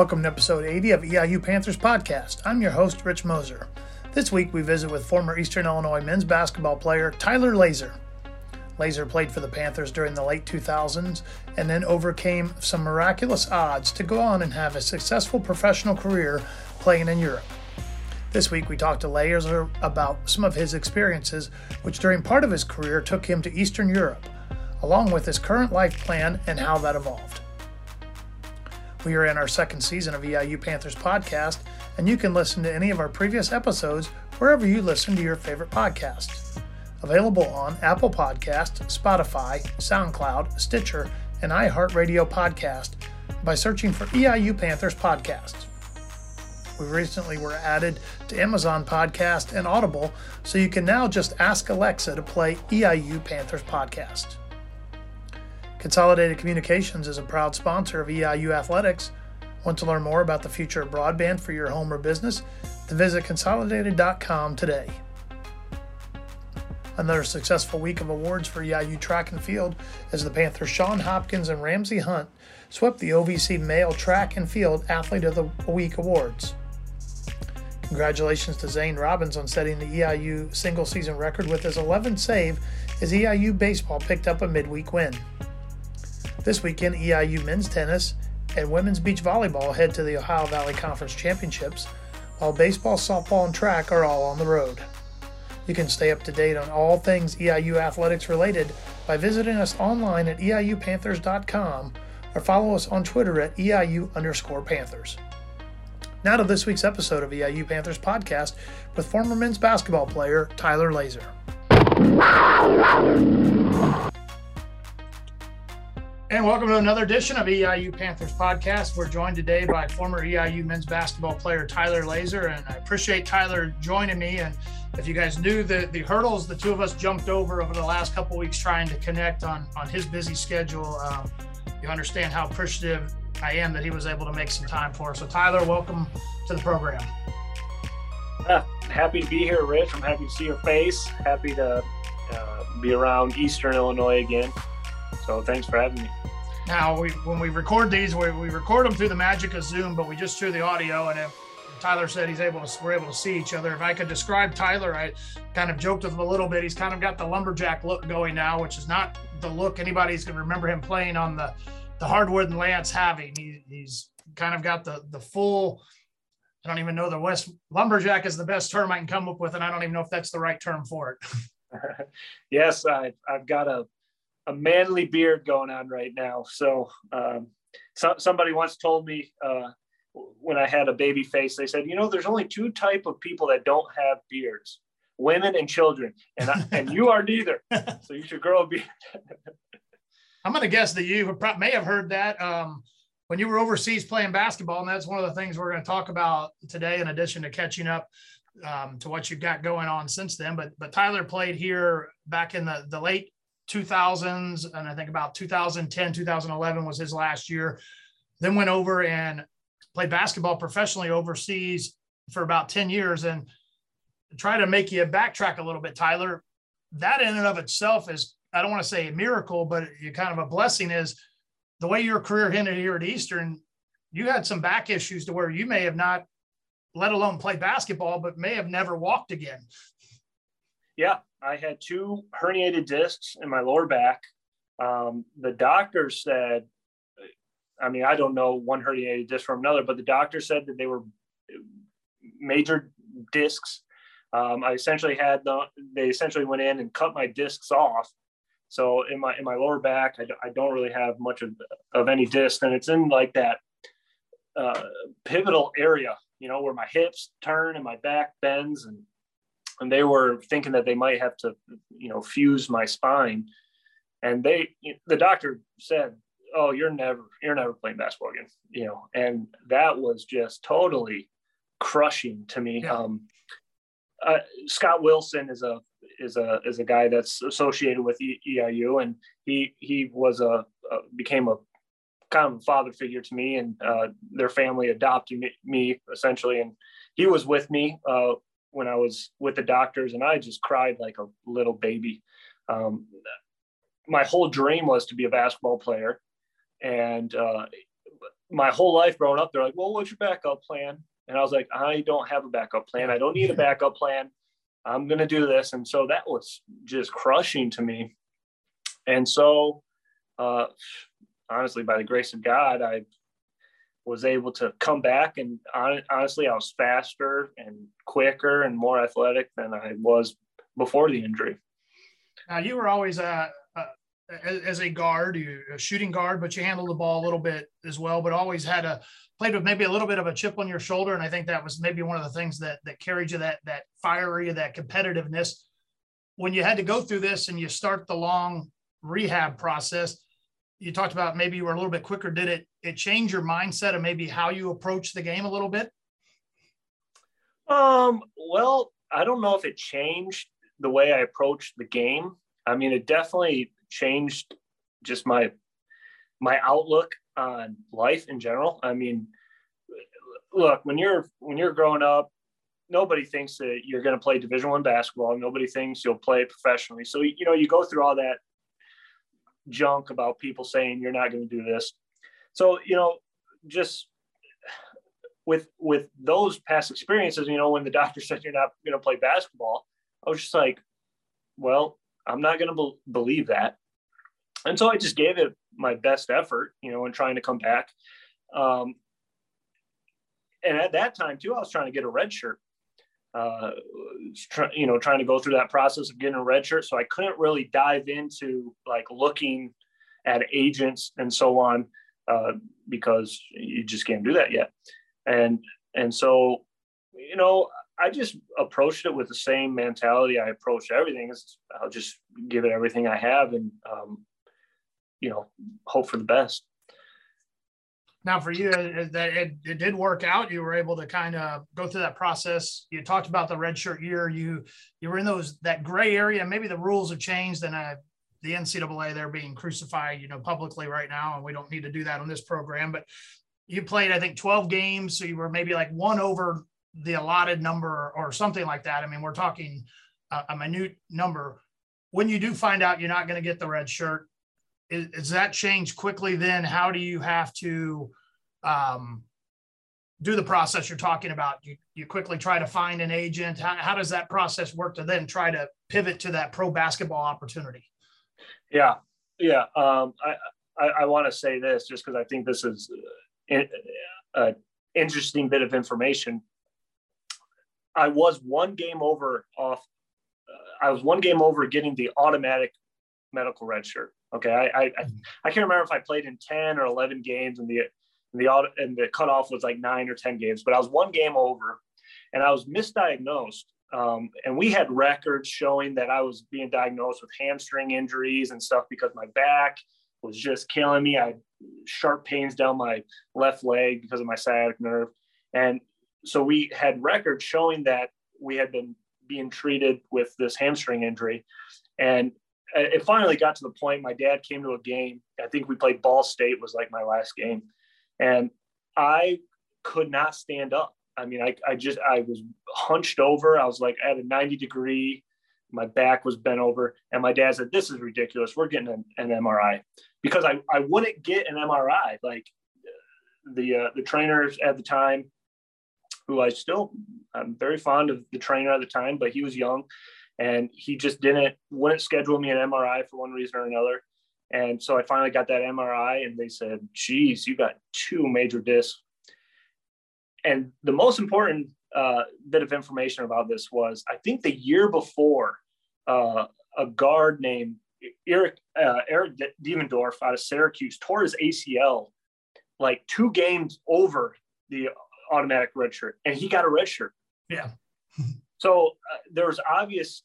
Welcome to episode 80 of EIU Panthers Podcast. I'm your host, Rich Moser. This week we visit with former Eastern Illinois men's basketball player Tyler Laser. Laser played for the Panthers during the late 2000s and then overcame some miraculous odds to go on and have a successful professional career playing in Europe. This week we talked to Laser about some of his experiences, which during part of his career took him to Eastern Europe, along with his current life plan and how that evolved. We are in our second season of EIU Panthers podcast, and you can listen to any of our previous episodes wherever you listen to your favorite podcasts. Available on Apple Podcast, Spotify, SoundCloud, Stitcher, and iHeartRadio podcast by searching for EIU Panthers podcasts. We recently were added to Amazon Podcast and Audible, so you can now just ask Alexa to play EIU Panthers podcast. Consolidated Communications is a proud sponsor of EIU Athletics. Want to learn more about the future of broadband for your home or business? Then visit consolidated.com today. Another successful week of awards for EIU track and field as the Panthers Sean Hopkins and Ramsey Hunt swept the OVC Male Track and Field Athlete of the Week awards. Congratulations to Zane Robbins on setting the EIU single season record with his 11th save as EIU baseball picked up a midweek win. This weekend, EIU men's tennis and women's beach volleyball head to the Ohio Valley Conference Championships, while baseball, softball, and track are all on the road. You can stay up to date on all things EIU athletics related by visiting us online at EIUPanthers.com or follow us on Twitter at EIU underscore Panthers. Now to this week's episode of EIU Panthers podcast with former men's basketball player Tyler Laser. And welcome to another edition of EIU Panthers podcast. We're joined today by former EIU men's basketball player Tyler Laser, and I appreciate Tyler joining me. And if you guys knew the the hurdles the two of us jumped over over the last couple weeks trying to connect on on his busy schedule, um, you understand how appreciative I am that he was able to make some time for us. So Tyler, welcome to the program. Uh, happy to be here, Rich. I'm happy to see your face. Happy to uh, be around Eastern Illinois again. So thanks for having me. Now, we when we record these, we, we record them through the magic of Zoom, but we just hear the audio. And if Tyler said he's able to, we're able to see each other. If I could describe Tyler, I kind of joked with him a little bit. He's kind of got the lumberjack look going now, which is not the look anybody's going to remember him playing on the the hardwood and Lantz having. He, he's kind of got the the full. I don't even know the West lumberjack is the best term I can come up with, and I don't even know if that's the right term for it. yes, I, I've got a a manly beard going on right now. So, um, so somebody once told me uh, when I had a baby face, they said, you know, there's only two type of people that don't have beards: women and children, and I, and you are neither. So you should grow a beard. I'm going to guess that you may have heard that um, when you were overseas playing basketball, and that's one of the things we're going to talk about today. In addition to catching up um, to what you've got going on since then, but but Tyler played here back in the the late 2000s, and I think about 2010, 2011 was his last year. Then went over and played basketball professionally overseas for about 10 years. And try to make you backtrack a little bit, Tyler. That in and of itself is, I don't want to say a miracle, but you kind of a blessing is the way your career ended here at Eastern. You had some back issues to where you may have not, let alone play basketball, but may have never walked again. Yeah, I had two herniated discs in my lower back. Um, the doctor said, I mean, I don't know one herniated disc from another, but the doctor said that they were major discs. Um, I essentially had the, they essentially went in and cut my discs off. So in my, in my lower back, I, I don't really have much of, of any disc and it's in like that uh, pivotal area, you know, where my hips turn and my back bends and and they were thinking that they might have to, you know, fuse my spine. And they, the doctor said, "Oh, you're never, you're never playing basketball again," you know, and that was just totally crushing to me. Yeah. Um, uh, Scott Wilson is a is a is a guy that's associated with EIU, and he he was a, a became a kind of a father figure to me, and uh, their family adopted me, me, essentially, and he was with me uh, when I was with the doctors, and I just cried like a little baby. Um, my whole dream was to be a basketball player, and uh, my whole life growing up, they're like, well, what's your backup plan? And I was like, I don't have a backup plan. I don't need a backup plan. I'm going to do this. And so that was just crushing to me. And so, uh, honestly, by the grace of God, I was able to come back. And honestly, I was faster and quicker and more athletic than I was before the injury. Now, you were always uh, uh, a, as a guard, you a shooting guard, but you handled the ball a little bit as well, but always had a played with maybe a little bit of a chip on your shoulder. And I think that was maybe one of the things that that carried you that that fiery, that competitiveness. When you had to go through this and you start the long rehab process, you talked about maybe you were a little bit quicker. Did it it change your mindset of maybe how you approach the game a little bit? Um, well, I don't know if it changed the way I approached the game. I mean, it definitely changed just my my outlook on life in general. I mean, look, when you're when you're growing up, nobody thinks that you're going to play Division One basketball. Nobody thinks you'll play professionally. So you know, you go through all that junk about people saying you're not going to do this. So you know, just with with those past experiences, you know, when the doctor said you're not going to play basketball, I was just like, well, I'm not going to be- believe that. And so I just gave it my best effort, you know, in trying to come back. Um, and at that time too, I was trying to get a red shirt. Uh, you know, trying to go through that process of getting a red shirt. So I couldn't really dive into like looking at agents and so on uh, because you just can't do that yet. And and so, you know, I just approached it with the same mentality I approached everything. Is I'll just give it everything I have and um, you know hope for the best. Now, for you, it, it, it, did work out. You were able to kind of go through that process. You talked about the redshirt year. You you were in those that gray area. Maybe the rules have changed, and uh, the NCAA they're being crucified, you know, publicly right now, and we don't need to do that on this program. But you played, I think, 12 games, so you were maybe like one over the allotted number or something like that. I mean, we're talking a, a minute number. When you do find out you're not going to get the red shirt, is, is, that change quickly? Then how do you have to um, do the process you're talking about? You, you quickly try to find an agent. How, how does that process work to then try to pivot to that pro basketball opportunity? Yeah, yeah. Um, I I, I want to say this just because I think this is an interesting bit of information I was one game over off. Uh, I was one game over getting the automatic medical red shirt. Okay, I I, mm-hmm. I can't remember if I played in ten or eleven games, and the and the and the cutoff was like nine or ten games, but I was one game over, and I was misdiagnosed. Um, and we had records showing that I was being diagnosed with hamstring injuries and stuff because my back was just killing me. I had sharp pains down my left leg because of my sciatic nerve. And so we had records showing that we had been being treated with this hamstring injury. And it finally got to the point my dad came to a game. I think we played Ball State was like my last game. And I could not stand up. I mean, I, I just, I was hunched over. I was like at a 90 degree. My back was bent over. And my dad said, this is ridiculous. We're getting an, an MRI because I, I wouldn't get an MRI. Like the, uh, the trainers at the time who I still I'm very fond of the trainer at the time, but he was young and he just didn't wouldn't schedule me an MRI for one reason or another. And so I finally got that MRI and they said, geez, you got two major discs. And the most important uh, bit of information about this was I think the year before, uh, a guard named Eric uh, Eric Devendorf out of Syracuse tore his ACL like two games over the automatic red shirt, and he got a red shirt. Yeah. so uh, there was obvious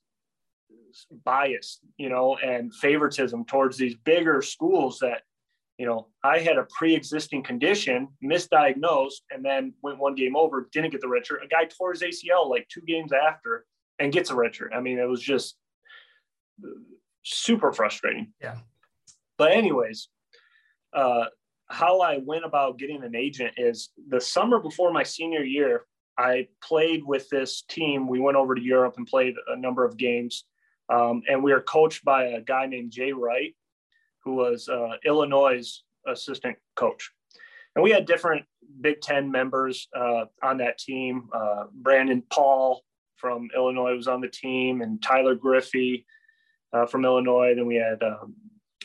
bias, you know, and favoritism towards these bigger schools that, you know, I had a pre-existing condition, misdiagnosed, and then went one game over, didn't get the red shirt. A guy tore his ACL like two games after and gets a red shirt. I mean, it was just super frustrating. Yeah. But anyways, uh, how I went about getting an agent is the summer before my senior year, I played with this team. We went over to Europe and played a number of games. Um, and we were coached by a guy named Jay Wright, who was uh, Illinois' assistant coach. and we had different Big Ten members uh, on that team. Uh, Brandon Paul from Illinois was on the team, and Tyler Griffey uh, from Illinois. Then we had um,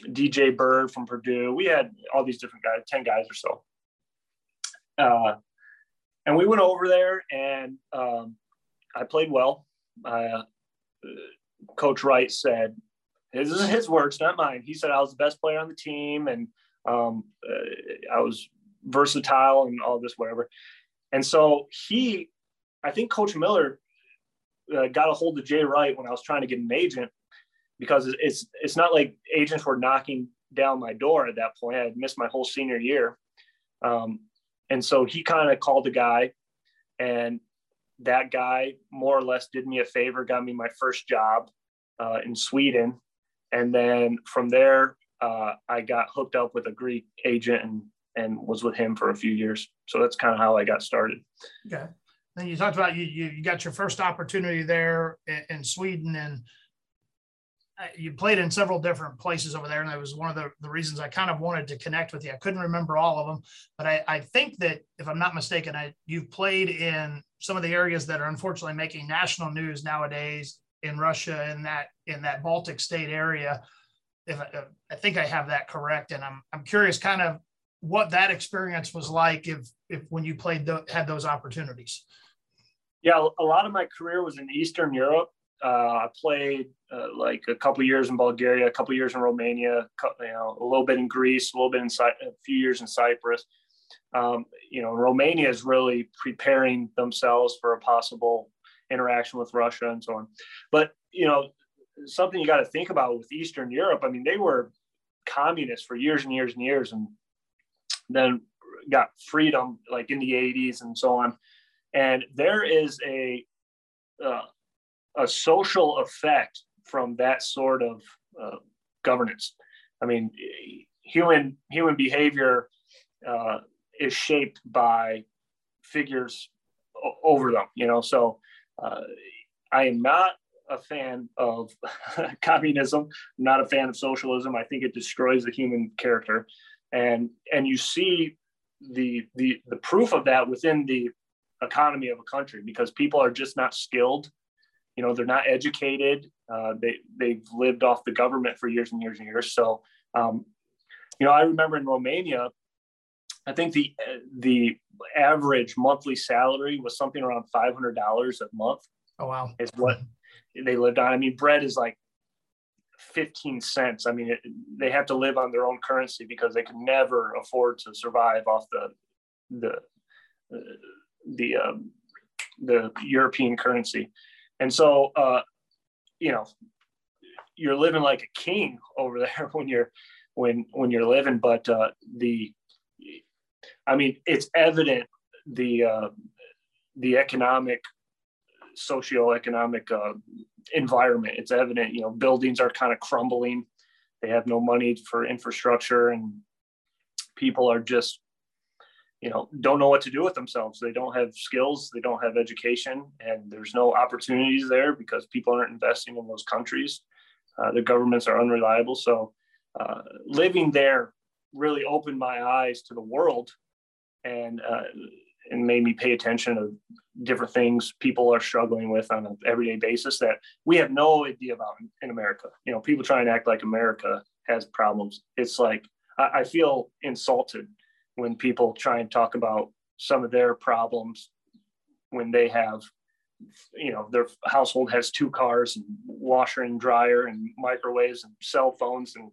DJ Byrd from Purdue. We had all these different guys, ten guys or so. Uh, and we went over there, and um, I played well. Uh, Coach Wright said, "This is his words, not mine." He said I was the best player on the team, and um, uh, I was versatile and all this, whatever. And so he, I think Coach Miller uh, got a hold of Jay Wright when I was trying to get an agent because it's it's not like agents were knocking down my door at that point. I had missed my whole senior year, um, and so he kind of called the guy, and that guy more or less did me a favor, got me my first job uh, in Sweden, and then from there uh, I got hooked up with a Greek agent and and was with him for a few years. So that's kind of how I got started. Okay. Then you talked about you you got your first opportunity there in, in Sweden and you played in several different places over there, and that was one of the, the reasons I kind of wanted to connect with you. I couldn't remember all of them, but I, I think that if I'm not mistaken, I, you've played in some of the areas that are unfortunately making national news nowadays in Russia in that in that Baltic state area. If I, I think I have that correct, and I'm I'm curious, kind of what that experience was like if if when you played the, had those opportunities. Yeah, a lot of my career was in Eastern Europe. Uh, I played uh, like a couple years in Bulgaria, a couple years in Romania, you know, a little bit in Greece, a little bit in Cy- a few years in Cyprus. Um, you know, Romania is really preparing themselves for a possible interaction with Russia and so on. But you know, something you got to think about with Eastern Europe. I mean, they were communists for years and years and years, and then got freedom like in the 80s and so on. And there is a uh, a social effect from that sort of uh, governance. I mean, human human behavior uh, is shaped by figures over them. You know, so uh, I am not a fan of communism. I'm not a fan of socialism. I think it destroys the human character, and and you see the the the proof of that within the economy of a country because people are just not skilled you know they're not educated. Uh, they they've lived off the government for years and years and years. So um, you know i remember in romania i think the the average monthly salary was something around $500 a month oh wow. is what they lived on. I mean bread is like 15 cents. I mean it, they have to live on their own currency because they could never afford to survive off the the the um, the european currency and so, uh, you know, you're living like a king over there when you're when when you're living. But uh, the, I mean, it's evident the uh, the economic, socioeconomic uh, environment. It's evident. You know, buildings are kind of crumbling. They have no money for infrastructure, and people are just you know don't know what to do with themselves. They don't have skills. They don't have education. And there's no opportunities there because people aren't investing in those countries. Uh, the governments are unreliable. So uh, living there really opened my eyes to the world and uh, and made me pay attention to different things people are struggling with on an everyday basis that we have no idea about in, in america. You know people try and act like america has problems. It's like I, I feel insulted when people try and talk about some of their problems when they have you know their household has two cars and washer and dryer and microwaves and cell phones. And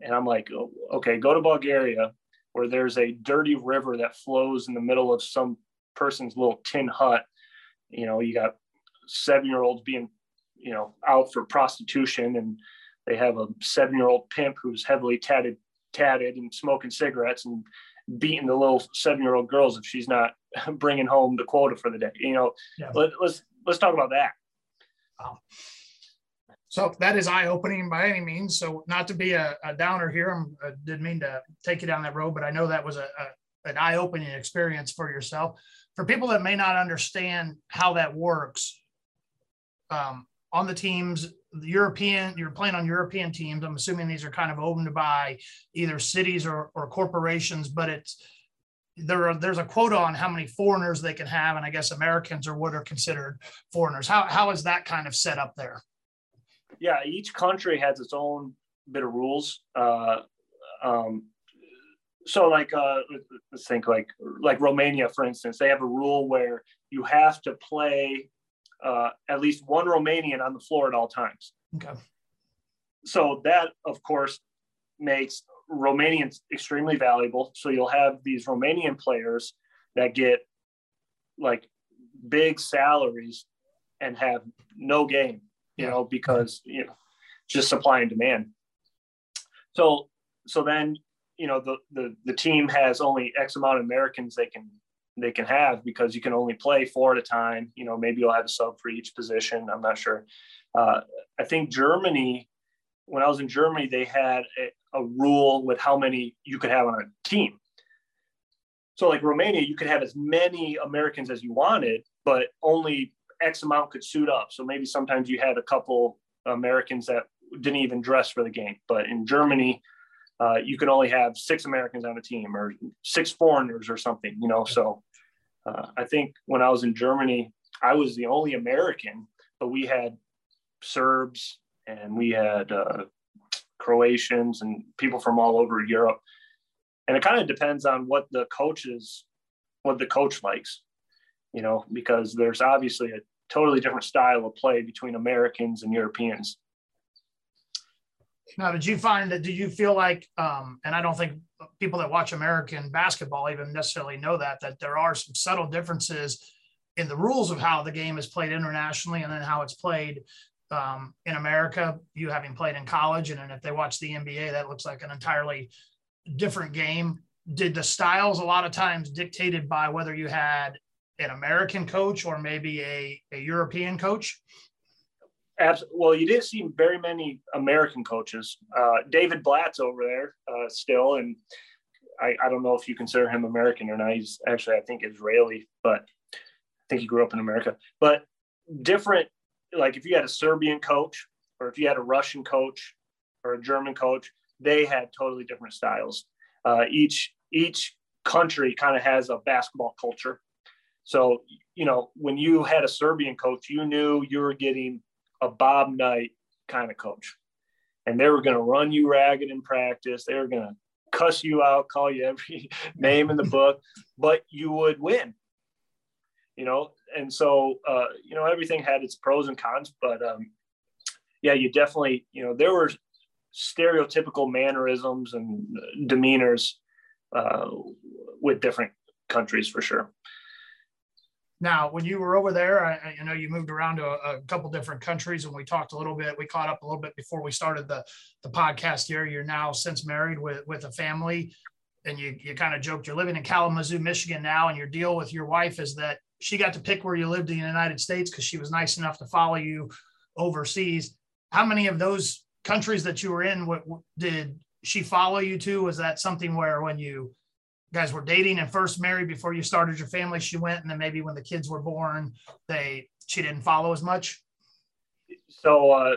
and i'm like okay go to bulgaria where there's a dirty river that flows in the middle of some person's little tin hut. You know you got seven year olds being you know out for prostitution and they have a seven year old pimp who's heavily tatted tatted and smoking cigarettes and beating the little seven year old girls if she's not bringing home the quota for the day. You know, yeah. let, us let's, let's talk about that. Wow. So that is eye opening by any means. So not to be a, a downer here, I uh, didn't mean to take you down that road, but I know that was a, a an eye opening experience for yourself. For people that may not understand how that works, um, on the teams, the European, you're playing on European teams. I'm assuming these are kind of owned by either cities or, or corporations, but it's there are there's a quota on how many foreigners they can have, and I guess Americans are what are considered foreigners. How how is that kind of set up there? Yeah, each country has its own bit of rules. Uh, um, so like uh, let's think like like Romania, for instance, they have a rule where you have to play uh, at least one Romanian on the floor at all times. Okay. So that, of course, makes Romanians extremely valuable. So you'll have these Romanian players that get like big salaries and have no game, you know, because you know, just supply and demand. So so then you know the the the team has only X amount of Americans they can they can have because you can only play four at a time. You know, maybe you'll have a sub for each position. I'm not sure. Uh, I think Germany, when I was in Germany, they had a, a, rule with how many you could have on a team. So, like Romania, you could have as many Americans as you wanted, but only X amount could suit up. So maybe sometimes you had a couple Americans that didn't even dress for the game. But in Germany, uh, you could only have six Americans on a team or six foreigners or something, you know. So uh, I think when I was in Germany, I was the only American, but we had Serbs and we had uh, Croatians and people from all over Europe. And it kind of depends on what the coach is, what the coach likes, you know, because there's obviously a totally different style of play between Americans and Europeans. Now, did you find that? Did you feel like, um, and I don't think people that watch American basketball even necessarily know that that there are some subtle differences in the rules of how the game is played internationally and then how it's played um, in America. You having played in college, and then if they watch the NBA, that looks like an entirely different game. Did the styles a lot of times dictated by whether you had an American coach or maybe a, a European coach? Well, you didn't see very many American coaches. Uh, David Blatt's over there uh, still, and I, I, don't know if you consider him American or not. He's actually, I think, Israeli, but I think he grew up in America. But different, like if you had a Serbian coach or if you had a Russian coach or a German coach, they had totally different styles. Uh, each each country kind of has a basketball culture. So, you know, when you had a Serbian coach, you knew you were getting a Bob Knight kind of coach. And they were going to run you ragged in practice. They were going to cuss you out, call you every name in the book, but you would win. You know, and so uh, you know everything had its pros and cons, but um, yeah, you definitely you know there were stereotypical mannerisms and demeanors uh, with different countries for sure. Now, when you were over there, I, I know you moved around to a, a, couple different countries, and we talked a little bit. We caught up a little bit before we started the the podcast here. You're now since married with with a family, and you you kind of joked you're living in Kalamazoo, Michigan now, and your deal with your wife is that she got to pick where you lived in the United States because she was nice enough to follow you overseas. How many of those countries that you were in what, did she follow you to? Was that something where when you guys were dating and first married before you started your family she went and then maybe when the kids were born they she didn't follow as much? So uh,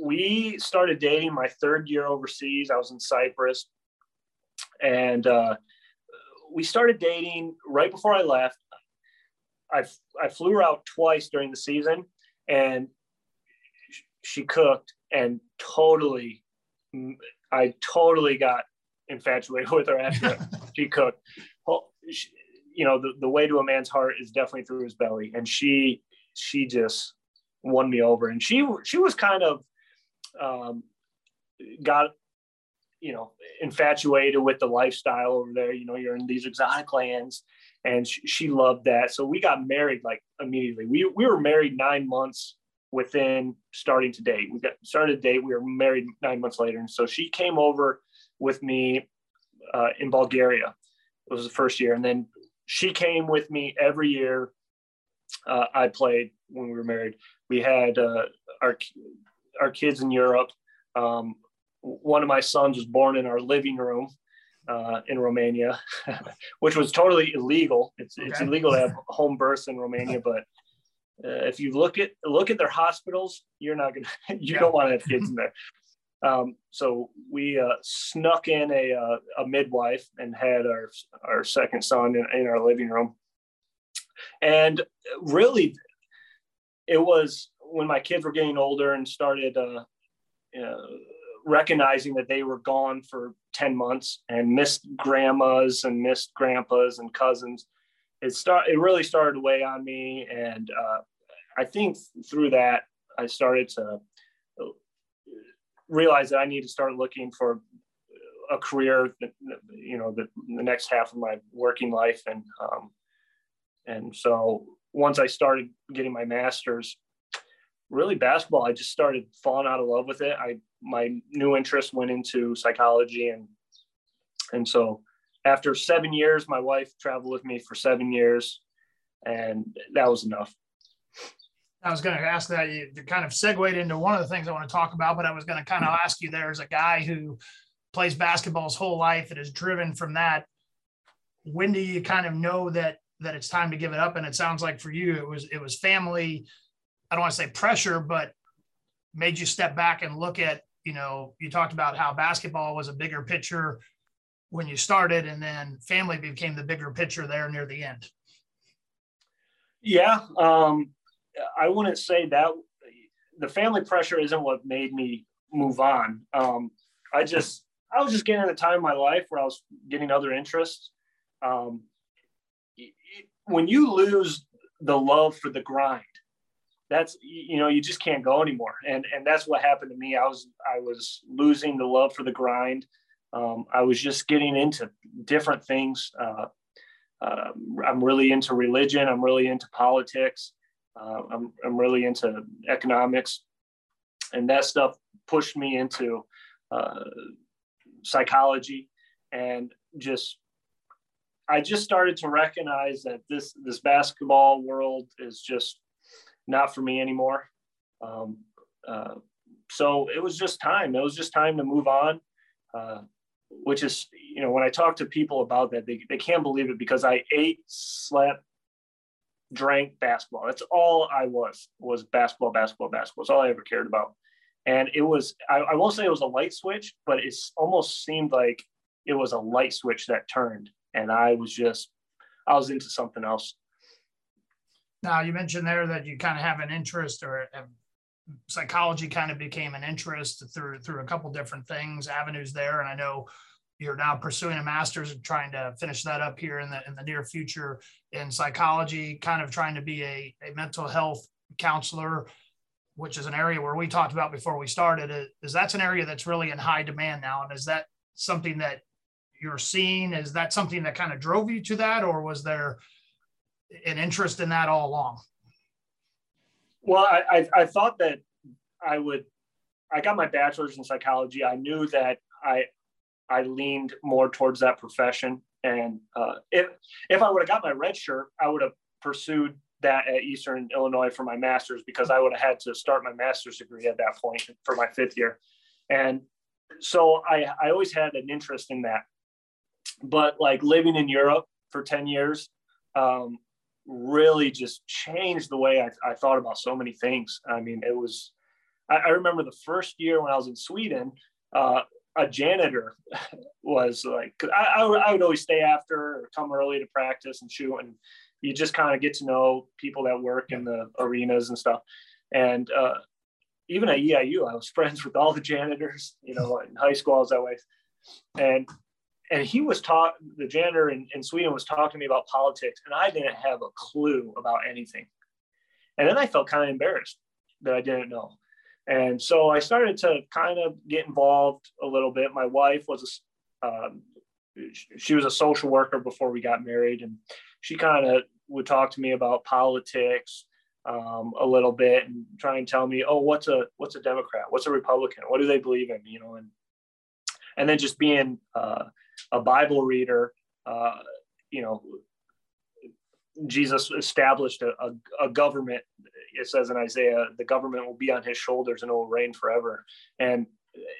we started dating my third year overseas. I was in cyprus. And uh, we started dating right before i left. I, I flew her out twice during the season and she cooked and totally i totally got infatuated with her after she cooked. Well, you know, the, the way to a man's heart is definitely through his belly. And she, she just won me over. And she, she was kind of, um, got, you know, infatuated with the lifestyle over there. You know, you're in these exotic lands and she, she loved that. So we got married like immediately. We, we were married nine months within starting to date. We got started a date. We were married nine months later. And so she came over with me uh, in Bulgaria. It was the first year, and then she came with me every year. Uh, I played when we were married. We had uh, our our kids in Europe. Um, one of my sons was born in our living room uh, in Romania, which was totally illegal. It's, okay. it's illegal to have home births in Romania, but uh, if you look at look at their hospitals, you're not gonna you yeah. don't want to have kids in there. Um, so we uh, snuck in a, uh, a midwife and had our, our second son in, in our living room. And really, it was when my kids were getting older and started uh, recognizing that they were gone for 10 months and missed grandmas and missed grandpas and cousins it start it really started to weigh on me and uh, i think through that i started to realize that i need to start looking for a career that, you know the, the next half of my working life. And um, and so once i started getting my master's really basketball i just started falling out of love with it. I my new interest went into psychology and and so after seven years my wife traveled with me for seven years and that was enough i was going to ask that you kind of segued into one of the things i want to talk about but i was going to kind of ask you there as a guy who plays basketball his whole life and is driven from that when do you kind of know that that it's time to give it up and it sounds like for you it was it was family i don't want to say pressure but made you step back and look at you know, you talked about how basketball was a bigger picture when you started, and then family became the bigger picture there near the end. Yeah, um, I wouldn't say that the family pressure isn't what made me move on. Um, I just I was just getting at a time in my life where I was getting other interests. Um, when you lose the love for the grind, that's you know you just can't go anymore. And and that's what happened to me. I was i was losing the love for the grind. Um, i was just getting into different things. Uh, uh, i'm really into religion. I'm really into politics uh, I'm, I'm really into economics and that stuff pushed me into uh, psychology and just i just started to recognize that this this basketball world is just not for me anymore. Um, uh, so it was just time. It was just time to move on. Uh, which is, you know, when I talk to people about that, they, they can't believe it because I ate, slept, drank basketball. That's all I was, was basketball, basketball, basketball. That's all I ever cared about. And it was, I, I won't say it was a light switch, but it almost seemed like it was a light switch that turned. And I was just, I was into something else. Now, you mentioned there that you kind of have an interest or psychology kind of became an interest through through a couple different things, avenues there. And I know you're now pursuing a master's and trying to finish that up here in the in the near future in psychology, kind of trying to be a, a mental health counselor, which is an area where we talked about before we started. Is that's an area that's really in high demand now? And is that something that you're seeing? Is that something that kind of drove you to that, or was there an interest in that all along? Well, I, I, I thought that I would. I got my bachelor's in psychology. I knew that I I leaned more towards that profession, and uh, if if I would have got my red shirt, I would have pursued that at Eastern Illinois for my master's because I would have had to start my master's degree at that point for my fifth year, and so I I always had an interest in that. But like living in Europe for ten years, um, really just changed the way I, I thought about so many things. I mean, it was, I, I remember the first year when I was in Sweden, uh, a janitor was like, I, I, I would always stay after or come early to practice and shoot. And you just kind of get to know people that work in the arenas and stuff. And uh, even at EIU, I was friends with all the janitors, you know, in high school, I was that way. And and he was taught the janitor in, in Sweden was talking to me about politics, and I didn't have a clue about anything. And then I felt kind of embarrassed that I didn't know. And so I started to kind of get involved a little bit. My wife was a, um, she was a social worker before we got married, and she kind of would talk to me about politics um, a little bit and try and tell me, oh, what's a what's a Democrat, what's a Republican, what do they believe in, you know, and and then just being uh, a Bible reader, uh, you know, Jesus established a, a, a, government. It says in Isaiah, the government will be on his shoulders and it will reign forever. And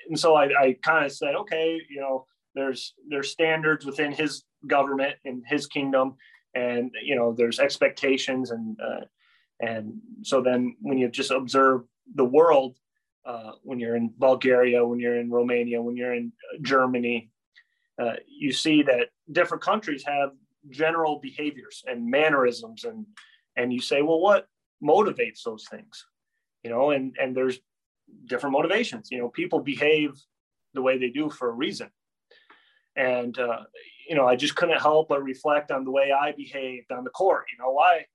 and so I, I kind of said, okay, you know, there's there's standards within his government and his kingdom, and you know, there's expectations and uh, and so then when you just observe the world, uh, when you're in Bulgaria, when you're in Romania, when you're in Germany, uh, you see that different countries have general behaviors and mannerisms, and and you say, well, what motivates those things? You know, and and there's different motivations. You know, people behave the way they do for a reason, and uh, you know, I just couldn't help but reflect on the way I behaved on the court. You know, why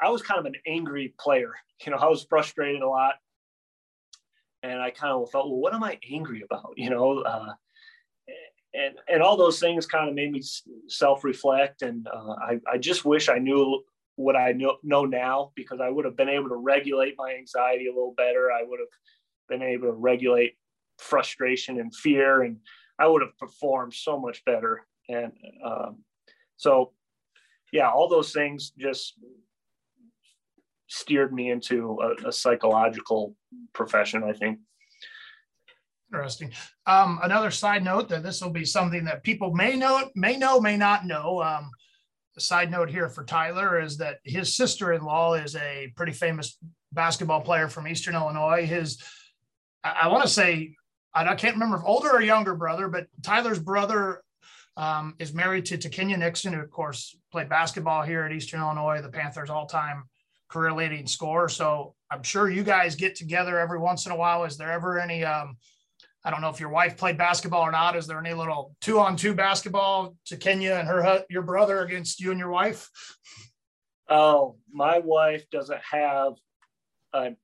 I was kind of an angry player. You know, I was frustrated a lot and I kind of felt, well, what am I angry about? You know, uh, and and all those things kind of made me self-reflect, and uh, I I just wish I knew what I know, know now because I would have been able to regulate my anxiety a little better. I would have been able to regulate frustration and fear, and I would have performed so much better. And um, so, yeah, all those things just steered me into a, a psychological profession, I think. Interesting. Um, another side note that this will be something that people may know, may know, may not know. Um, a side note here for Tyler is that his sister-in-law is a pretty famous basketball player from Eastern Illinois. His, I, I want to say, I, I can't remember if older or younger brother, but Tyler's brother um, is married to Ta'Kenya Nixon, who of course played basketball here at Eastern Illinois, the Panthers all-time career leading scorer. So I'm sure you guys get together every once in a while. Is there ever any, um, I don't know if your wife played basketball or not. Is there any little two on two basketball Ta'Kenya and her, your brother against you and your wife? Oh, my wife doesn't have a,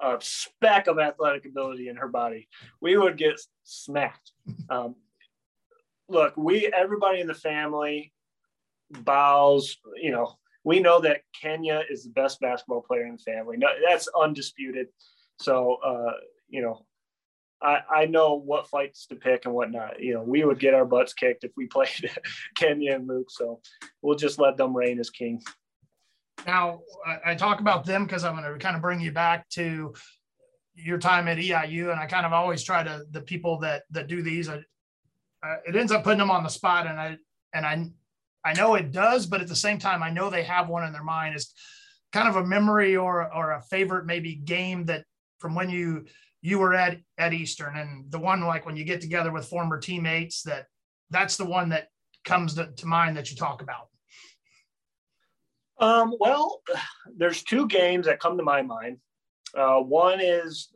a speck of athletic ability in her body. We would get smacked. Um, look, we, everybody in the family bows, you know, we know that Kenya is the best basketball player in the family. No, that's undisputed. So, uh, you know, I, I know what fights to pick and whatnot. You know, we would get our butts kicked if we played Kenya and Luke. So we'll just let them reign as king. Now, I, talk about them because I'm going to kind of bring you back to your time at EIU, and I kind of always try to the people that that do these. I, uh, it ends up putting them on the spot, and I and I I know it does, but at the same time, I know they have one in their mind. Is kind of a memory or or a favorite maybe game that from when you you were at at Eastern and the one like when you get together with former teammates that that's the one that comes to, to mind that you talk about. Um, well, there's two games that come to my mind. Uh, one is,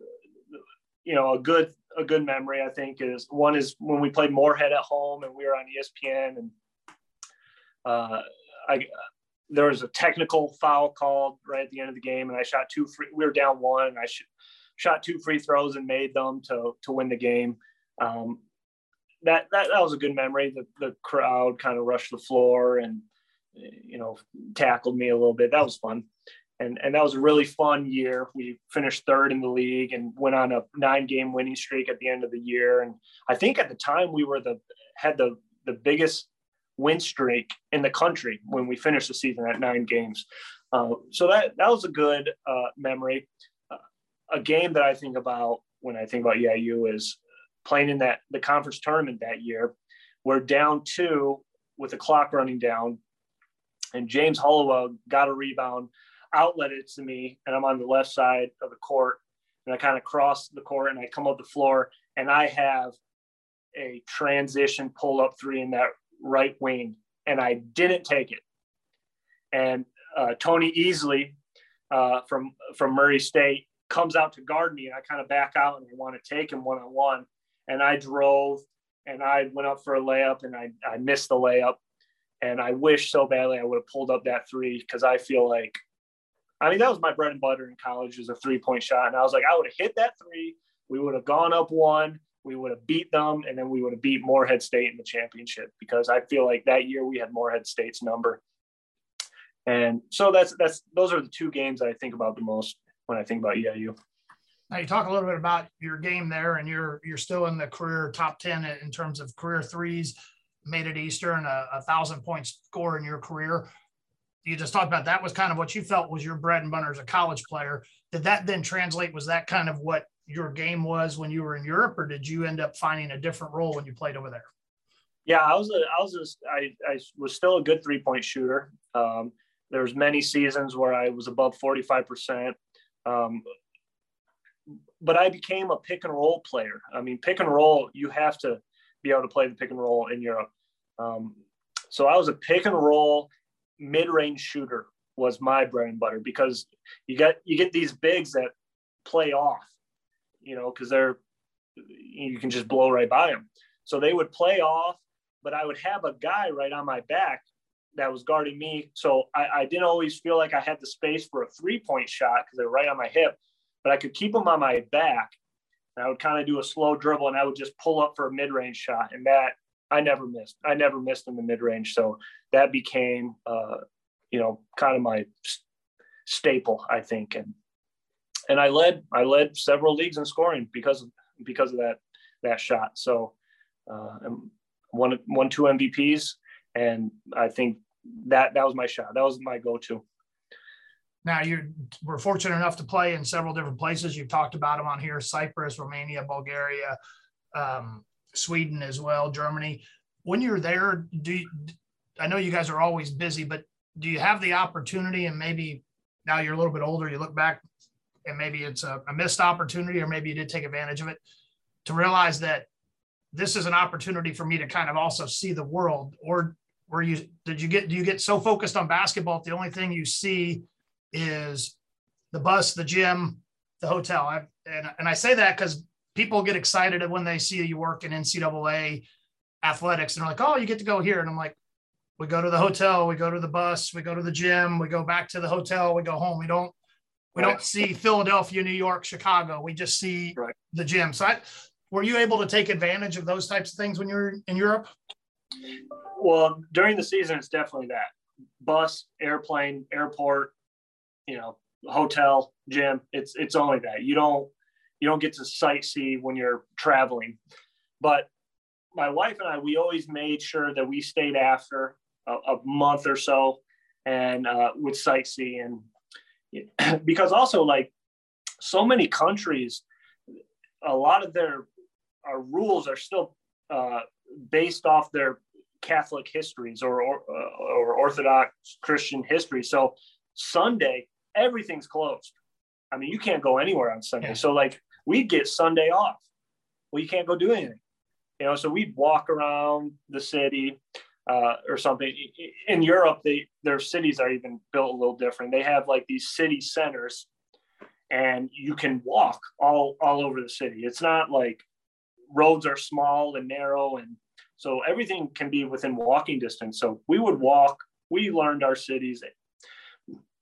you know, a good a good memory. I think is one is when we played Morehead at home and we were on ESPN and uh, I there was a technical foul called right at the end of the game, and I shot two free. We were down one, and I sh- shot two free throws and made them to to win the game. Um, that, that that was a good memory. The the crowd kind of rushed the floor and you know tackled me a little bit. That was fun. And, and that was a really fun year. We finished third in the league and went on a nine game winning streak at the end of the year. And I think at the time we were the had the the biggest win streak in the country when we finished the season at nine games. Uh, so that that was a good uh, memory. A game that I think about when I think about EIU is playing in that the conference tournament that year. We're down two with the clock running down, and James Hollowell got a rebound, outlet it to me, and I'm on the left side of the court, and I kind of cross the court and I come up the floor, and I have a transition pull up three in that right wing, and I didn't take it. And uh, Tony Easley uh, from from Murray State comes out to guard me, and I kind of back out and I want to take him one on one. And I drove and I went up for a layup, and I I missed the layup. And I wish so badly I would have pulled up that three because I feel like, I mean, that was my bread and butter in college was a three point shot, and I was like, I would have hit that three. We would have gone up one we would have beat them and then we would have beat Morehead State in the championship because I feel like that year we had Morehead State's number. And so that's that's those are the two games that I think about the most when I think about EIU. Now you talk a little bit about your game there, and you're you're still in the career top ten in terms of career threes. Made it Eastern, a, a thousand point score in your career. You just talked about that was kind of what you felt was your bread and butter as a college player. Did that then translate? Was that kind of what your game was when you were in Europe, or did you end up finding a different role when you played over there? Yeah, I was a, I was a, I, I was still a good three point shooter. Um, there was many seasons where I was above 45%. Um, but I became a pick and roll player. I mean, pick and roll, you have to be able to play the pick and roll in Europe. Um, so I was a pick and roll mid range shooter was my bread and butter because you get you get these bigs that play off, you know, because they're you can just blow right by them. So they would play off, but I would have a guy right on my back that was guarding me. So I, I didn't always feel like I had the space for a three point shot because they're right on my hip, but I could keep them on my back. And I would kind of do a slow dribble and I would just pull up for a mid range shot. And that I never missed. I never missed in the mid range. So that became, uh, you know, kind of my staple, I think. And and I led I led several leagues in scoring because of because of that that shot. So uh, one one two MVPs, and I think that that was my shot. That was my go-to. Now you were fortunate enough to play in several different places. You've talked about them on here: Cyprus, Romania, Bulgaria, um, Sweden as well, Germany. When you're there, do you, I know you guys are always busy, but do you have the opportunity and maybe now you're a little bit older, you look back and maybe it's a, a missed opportunity or maybe you did take advantage of it to realize that this is an opportunity for me to kind of also see the world or were you did you get do you get so focused on basketball the only thing you see is the bus the gym the hotel I, and, and i say that because people get excited when they see you work in ncaa athletics and they're like oh you get to go here and i'm like we go to the hotel we go to the bus we go to the gym we go back to the hotel we go home we don't we right. don't see philadelphia new york chicago we just see right. the gym so I, were you able to take advantage of those types of things when you were in Europe? Well, during the season, it's definitely that bus, airplane, airport, you know, hotel, gym. It's it's only that you don't you don't get to sightsee when you're traveling. But my wife and I, we always made sure that we stayed after a, a month or so and uh, would sightsee and because also like so many countries, a lot of their rules are still uh, based off their Catholic histories or, or, uh, or Orthodox Christian history. So Sunday, everything's closed. I mean, you can't go anywhere on Sunday. Yeah. So like we'd get Sunday off. Well, you can't go do anything. You know, so we'd walk around the city uh, or something. In Europe, they their cities are even built a little different. They have like these city centers, and you can walk all all over the city. It's not like roads are small and narrow and so everything can be within walking distance. So we would walk we learned our cities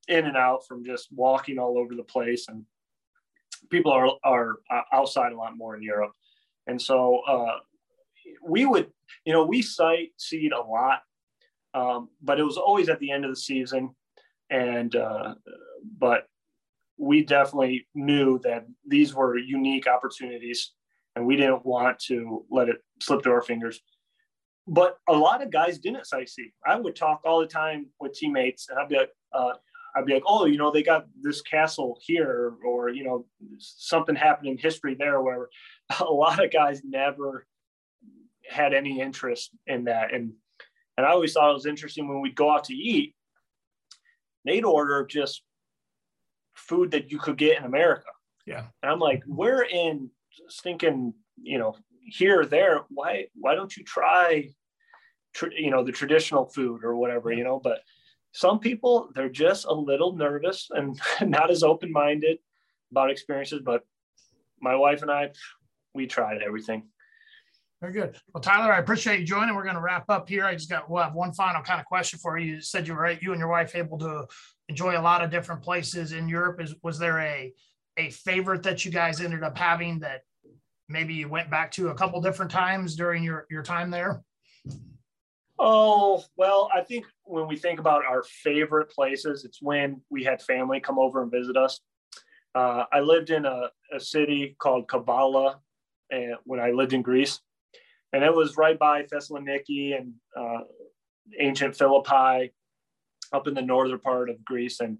in and out from just walking all over the place. And people are are outside a lot more in europe. And so uh, we would you know we sightseed a lot um, but it was always at the end of the season. And uh, but we definitely knew that these were unique opportunities and we didn't want to let it slip through our fingers. But a lot of guys didn't sightsee. I would talk all the time with teammates, and I'd be like, uh, I'd be like, oh, you know, they got this castle here, or you know, something happened in history there, where a lot of guys never had any interest in that. And and I always thought it was interesting when we'd go out to eat, they'd order just food that you could get in America. Yeah. And I'm like, we're in stinking, you know, here or there, why why don't you try, tr- you know, the traditional food or whatever, you know? But some people they're just a little nervous and not as open minded about experiences. But my wife and I, we tried everything. Very good. Well, Tyler, I appreciate you joining. We're going to wrap up here. I just got we'll have one final kind of question for you. You said you were you and your wife able to enjoy a lot of different places in Europe. Is was there a a favorite that you guys ended up having that maybe you went back to a couple different times during your, your time there? Oh, well, I think when we think about our favorite places, it's when we had family come over and visit us. Uh, I lived in a, a city called Kavala and when I lived in Greece. And it was right by Thessaloniki and uh, ancient Philippi up in the northern part of Greece. And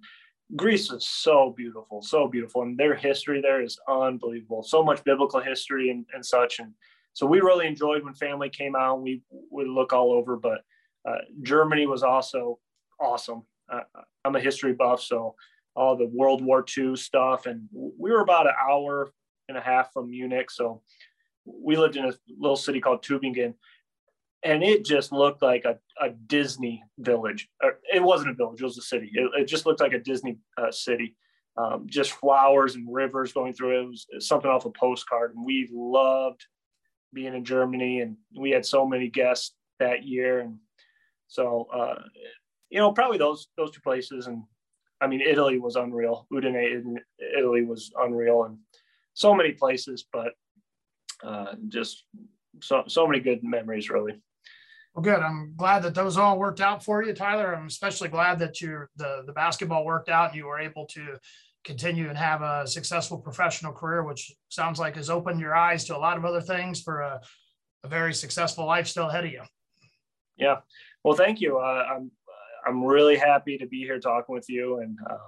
Greece is so beautiful, so beautiful, and their history there is unbelievable. So much biblical history and, and such, and so we really enjoyed when family came out. We would look all over, but uh, Germany was also awesome. Uh, I'm a history buff, so all the World War II stuff, and we were about an hour and a half from Munich. So we lived in a little city called Tübingen, and it just looked like a, a Disney village. It wasn't a village; it was a city. It, it just looked like a Disney uh, city. Um, just flowers and rivers going through it. It was, something off a postcard, and we loved being in Germany. And we had so many guests that year, and so uh, you know, probably those those two places. And I mean, Italy was unreal. Udine in Italy was unreal, and so many places. But uh, just so so many good memories, really. Well, good. I'm glad that those all worked out for you, Tyler. I'm especially glad that you the the basketball worked out and you were able to continue and have a successful professional career, which sounds like has opened your eyes to a lot of other things for a, a very successful life still ahead of you. Yeah. Well, thank you. Uh, I'm I'm really happy to be here talking with you, and um,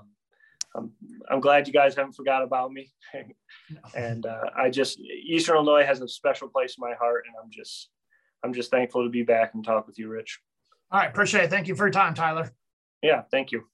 I'm I'm glad you guys haven't forgot about me. and uh, I just Eastern Illinois has a special place in my heart, and I'm just I'm just thankful to be back and talk with you, Rich. All right. Appreciate it. Thank you for your time, Tyler. Yeah. Thank you.